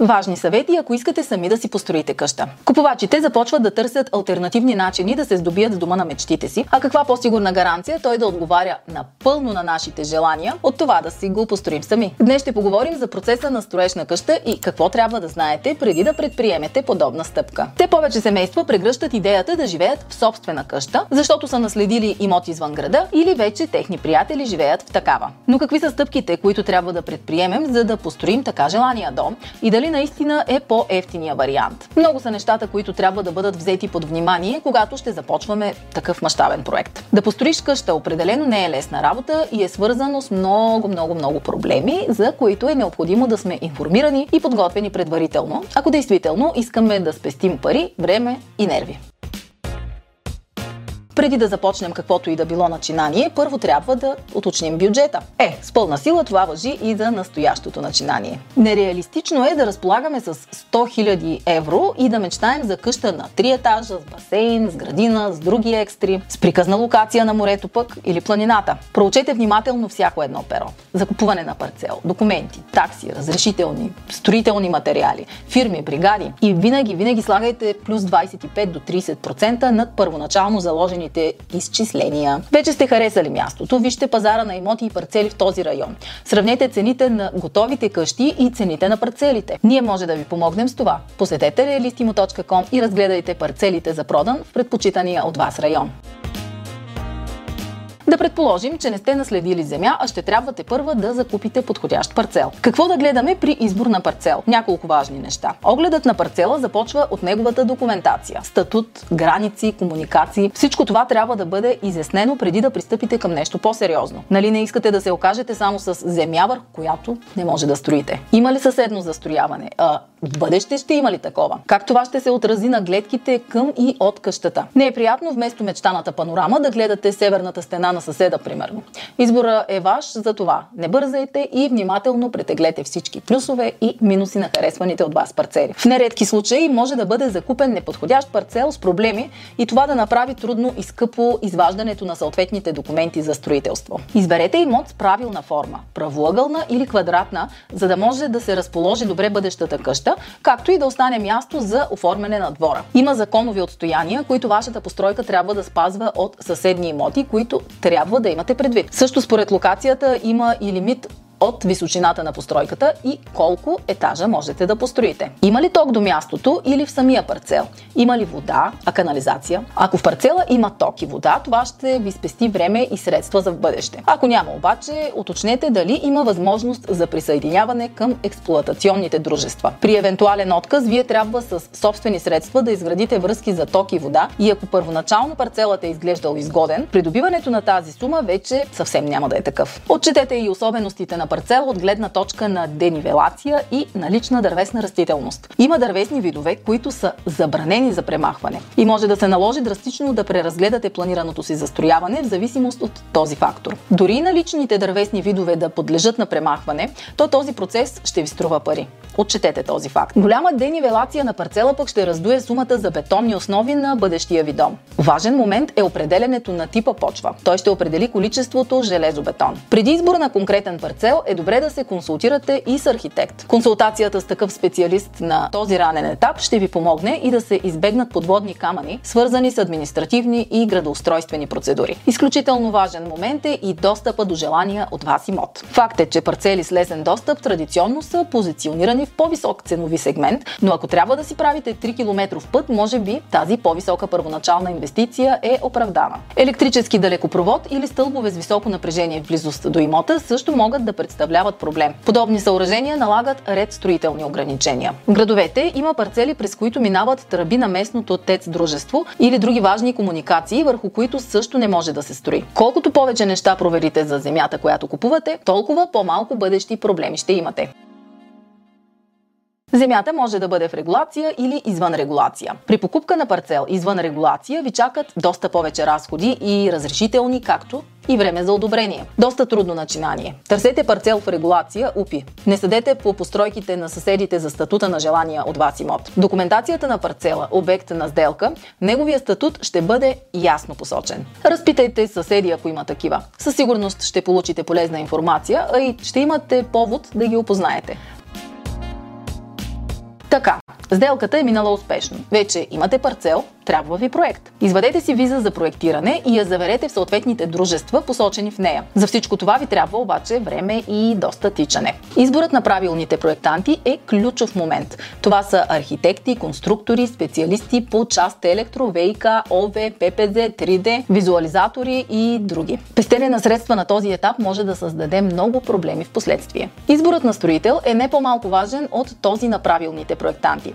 Важни съвети, ако искате сами да си построите къща. Купувачите започват да търсят альтернативни начини да се здобият с дома на мечтите си, а каква по-сигурна гаранция той да отговаря напълно на нашите желания от това да си го построим сами. Днес ще поговорим за процеса на строеж на къща и какво трябва да знаете преди да предприемете подобна стъпка. Те повече семейства прегръщат идеята да живеят в собствена къща, защото са наследили имот извън града или вече техни приятели живеят в такава. Но какви са стъпките, които трябва да предприемем, за да построим така желания дом и дали наистина е по-ефтиния вариант. Много са нещата, които трябва да бъдат взети под внимание, когато ще започваме такъв мащабен проект. Да построиш къща определено не е лесна работа и е свързано с много, много, много проблеми, за които е необходимо да сме информирани и подготвени предварително, ако действително искаме да спестим пари, време и нерви. Преди да започнем каквото и да било начинание, първо трябва да уточним бюджета. Е, с пълна сила това въжи и за настоящото начинание. Нереалистично е да разполагаме с 100 000 евро и да мечтаем за къща на 3 етажа, с басейн, с градина, с други екстри, с приказна локация на морето пък или планината. Проучете внимателно всяко едно перо. Закупуване на парцел, документи, такси, разрешителни, строителни материали, фирми, бригади. И винаги, винаги слагайте плюс 25 до 30% над първоначално заложени собствените изчисления. Вече сте харесали мястото, вижте пазара на имоти и парцели в този район. Сравнете цените на готовите къщи и цените на парцелите. Ние може да ви помогнем с това. Посетете realistimo.com и разгледайте парцелите за продан в предпочитания от вас район. Да предположим, че не сте наследили земя, а ще трябва те първа да закупите подходящ парцел. Какво да гледаме при избор на парцел? Няколко важни неща. Огледът на парцела започва от неговата документация. Статут, граници, комуникации. Всичко това трябва да бъде изяснено преди да пристъпите към нещо по-сериозно. Нали не искате да се окажете само с земя, върху която не може да строите? Има ли съседно застрояване? А, в бъдеще ще има ли такова? Как това ще се отрази на гледките към и от къщата? Не е приятно вместо мечтаната панорама да гледате северната стена на съседа, примерно. Избора е ваш, за това не бързайте и внимателно претеглете всички плюсове и минуси на харесваните от вас парцели. В нередки случаи може да бъде закупен неподходящ парцел с проблеми и това да направи трудно и скъпо изваждането на съответните документи за строителство. Изберете имот с правилна форма, правоъгълна или квадратна, за да може да се разположи добре бъдещата къща, както и да остане място за оформяне на двора. Има законови отстояния, които вашата постройка трябва да спазва от съседни имоти, които трябва да имате предвид. Също според локацията има и лимит от височината на постройката и колко етажа можете да построите. Има ли ток до мястото или в самия парцел? Има ли вода, а канализация? Ако в парцела има ток и вода, това ще ви спести време и средства за в бъдеще. Ако няма обаче, уточнете дали има възможност за присъединяване към експлуатационните дружества. При евентуален отказ, вие трябва с собствени средства да изградите връзки за ток и вода и ако първоначално парцелът е изглеждал изгоден, придобиването на тази сума вече съвсем няма да е такъв. Отчетете и особеностите на на парцела от гледна точка на денивелация и налична дървесна растителност. Има дървесни видове, които са забранени за премахване и може да се наложи драстично да преразгледате планираното си застрояване в зависимост от този фактор. Дори наличните дървесни видове да подлежат на премахване, то този процес ще ви струва пари. Отчетете този факт. Голяма денивелация на парцела пък ще раздуе сумата за бетонни основи на бъдещия ви дом. Важен момент е определенето на типа почва. Той ще определи количеството железобетон. Преди избор на конкретен парцел е добре да се консултирате и с архитект. Консултацията с такъв специалист на този ранен етап ще ви помогне и да се избегнат подводни камъни, свързани с административни и градоустройствени процедури. Изключително важен момент е и достъпа до желания от вас имот. Факт е, че парцели с лесен достъп традиционно са позиционирани в по-висок ценови сегмент, но ако трябва да си правите 3 км път, може би тази по-висока първоначална инвестиция е оправдана. Електрически далекопровод или стълбове с високо напрежение в близост до имота също могат да представляват проблем. Подобни съоръжения налагат ред строителни ограничения. В градовете има парцели, през които минават тръби на местното ТЕЦ дружество или други важни комуникации, върху които също не може да се строи. Колкото повече неща проверите за земята, която купувате, толкова по-малко бъдещи проблеми ще имате. Земята може да бъде в регулация или извън регулация. При покупка на парцел извън регулация ви чакат доста повече разходи и разрешителни, както и време за одобрение. Доста трудно начинание. Търсете парцел в регулация УПИ. Не съдете по постройките на съседите за статута на желания от вас имот. Документацията на парцела, обект на сделка, неговия статут ще бъде ясно посочен. Разпитайте съседи, ако има такива. Със сигурност ще получите полезна информация, а и ще имате повод да ги опознаете. Така, сделката е минала успешно. Вече имате парцел, трябва ви проект. Извадете си виза за проектиране и я заверете в съответните дружества, посочени в нея. За всичко това ви трябва обаче време и доста тичане. Изборът на правилните проектанти е ключов момент. Това са архитекти, конструктори, специалисти по част електро, ВИК, ОВ, ППЗ, 3D, визуализатори и други. Пестене на средства на този етап може да създаде много проблеми в последствие. Изборът на строител е не по-малко важен от този на правилните проектанти.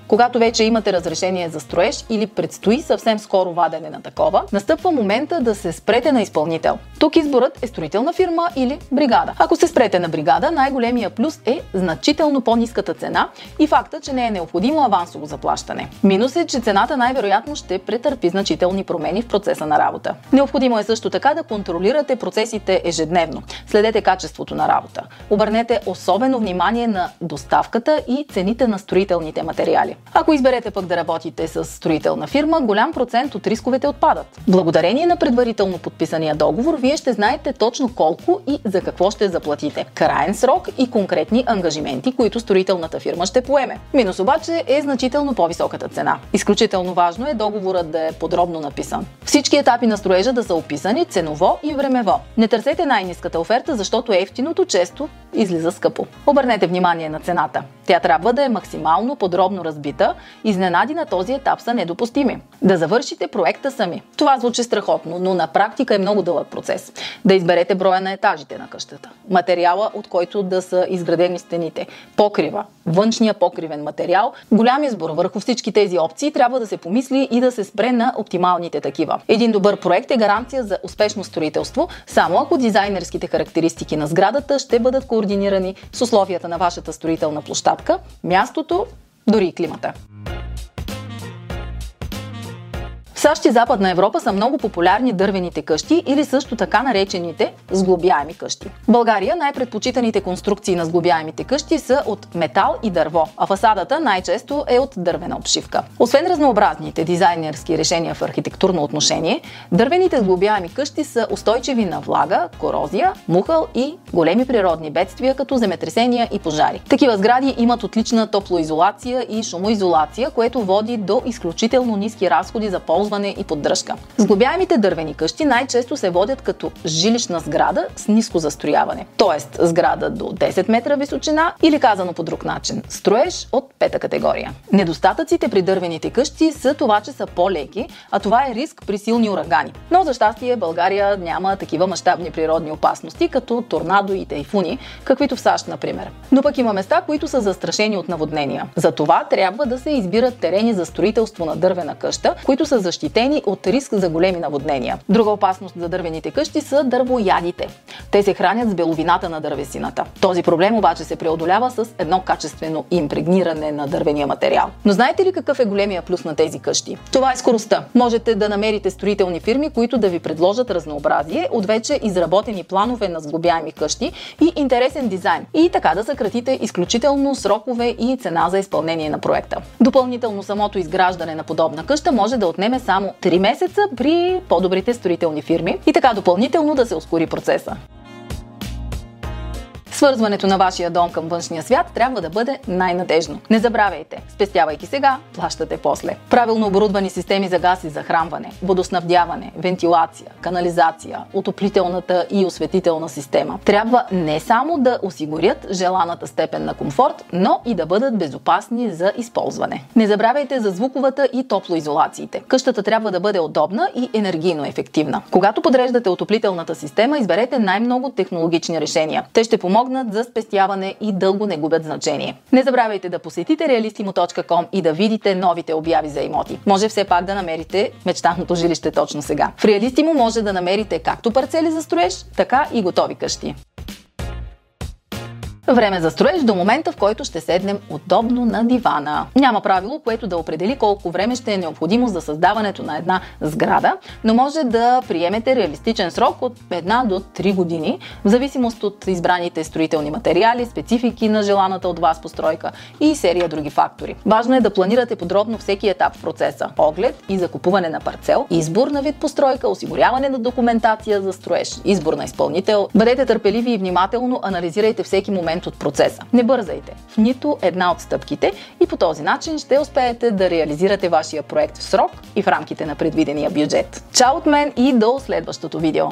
Когато вече имате разрешение за строеж или предстои съвсем скоро вадене на такова, настъпва момента да се спрете на изпълнител. Тук изборът е строителна фирма или бригада. Ако се спрете на бригада, най-големия плюс е значително по-ниската цена и факта, че не е необходимо авансово заплащане. Минус е, че цената най-вероятно ще претърпи значителни промени в процеса на работа. Необходимо е също така да контролирате процесите ежедневно. Следете качеството на работа. Обърнете особено внимание на доставката и цените на строителните материали. Ако изберете пък да работите с строителна фирма, голям процент от рисковете отпадат. Благодарение на предварително подписания договор, вие ще знаете точно колко и за какво ще заплатите. Краен срок и конкретни ангажименти, които строителната фирма ще поеме. Минус обаче е значително по-високата цена. Изключително важно е договорът да е подробно написан. Всички етапи на строежа да са описани ценово и времево. Не търсете най-низката оферта, защото ефтиното често излиза скъпо. Обърнете внимание на цената. Тя трябва да е максимално подробно разбита. Изненади на този етап са недопустими. Да завършите проекта сами. Това звучи страхотно, но на практика е много дълъг процес. Да изберете броя на етажите на къщата, материала, от който да са изградени стените, покрива, външния покривен материал. Голям избор върху всички тези опции трябва да се помисли и да се спре на оптималните такива. Един добър проект е гаранция за успешно строителство, само ако дизайнерските характеристики на сградата ще бъдат координирани с условията на вашата строителна площадка, мястото, дори и климата. САЩ и Западна Европа са много популярни дървените къщи или също така наречените сглобяеми къщи. В България най-предпочитаните конструкции на сглобяемите къщи са от метал и дърво, а фасадата най-често е от дървена обшивка. Освен разнообразните дизайнерски решения в архитектурно отношение, дървените сглобяеми къщи са устойчиви на влага, корозия, мухъл и големи природни бедствия, като земетресения и пожари. Такива сгради имат отлична топлоизолация и шумоизолация, което води до изключително ниски разходи за ползване ползване и поддръжка. Сглобяемите дървени къщи най-често се водят като жилищна сграда с ниско застрояване, т.е. сграда до 10 метра височина или казано по друг начин, строеж от пета категория. Недостатъците при дървените къщи са това, че са по-леки, а това е риск при силни урагани. Но за щастие България няма такива мащабни природни опасности, като торнадо и тайфуни, каквито в САЩ, например. Но пък има места, които са застрашени от наводнения. За това трябва да се избират терени за строителство на дървена къща, които са защитени защитени от риск за големи наводнения. Друга опасност за дървените къщи са дървоядите. Те се хранят с беловината на дървесината. Този проблем обаче се преодолява с едно качествено импрегниране на дървения материал. Но знаете ли какъв е големия плюс на тези къщи? Това е скоростта. Можете да намерите строителни фирми, които да ви предложат разнообразие от вече изработени планове на сглобяеми къщи и интересен дизайн. И така да съкратите изключително срокове и цена за изпълнение на проекта. Допълнително самото изграждане на подобна къща може да отнеме само 3 месеца при по-добрите строителни фирми и така допълнително да се ускори процеса. Свързването на вашия дом към външния свят трябва да бъде най-надежно. Не забравяйте, спестявайки сега, плащате после. Правилно оборудвани системи за газ и захранване, водоснабдяване, вентилация, канализация, отоплителната и осветителна система трябва не само да осигурят желаната степен на комфорт, но и да бъдат безопасни за използване. Не забравяйте за звуковата и топлоизолациите. Къщата трябва да бъде удобна и енергийно ефективна. Когато подреждате отоплителната система, изберете най-много технологични решения. Те ще помогнат помогнат за спестяване и дълго не губят значение. Не забравяйте да посетите realistimo.com и да видите новите обяви за имоти. Може все пак да намерите мечтаното жилище точно сега. В Realistimo може да намерите както парцели за строеж, така и готови къщи. Време за строеж до момента, в който ще седнем удобно на дивана. Няма правило, което да определи колко време ще е необходимо за създаването на една сграда, но може да приемете реалистичен срок от една до 3 години, в зависимост от избраните строителни материали, специфики на желаната от вас постройка и серия други фактори. Важно е да планирате подробно всеки етап в процеса. Оглед и закупуване на парцел, избор на вид постройка, осигуряване на документация за строеж, избор на изпълнител. Бъдете търпеливи и внимателно анализирайте всеки момент от процеса. Не бързайте в нито една от стъпките и по този начин ще успеете да реализирате вашия проект в срок и в рамките на предвидения бюджет. Чао от мен и до следващото видео!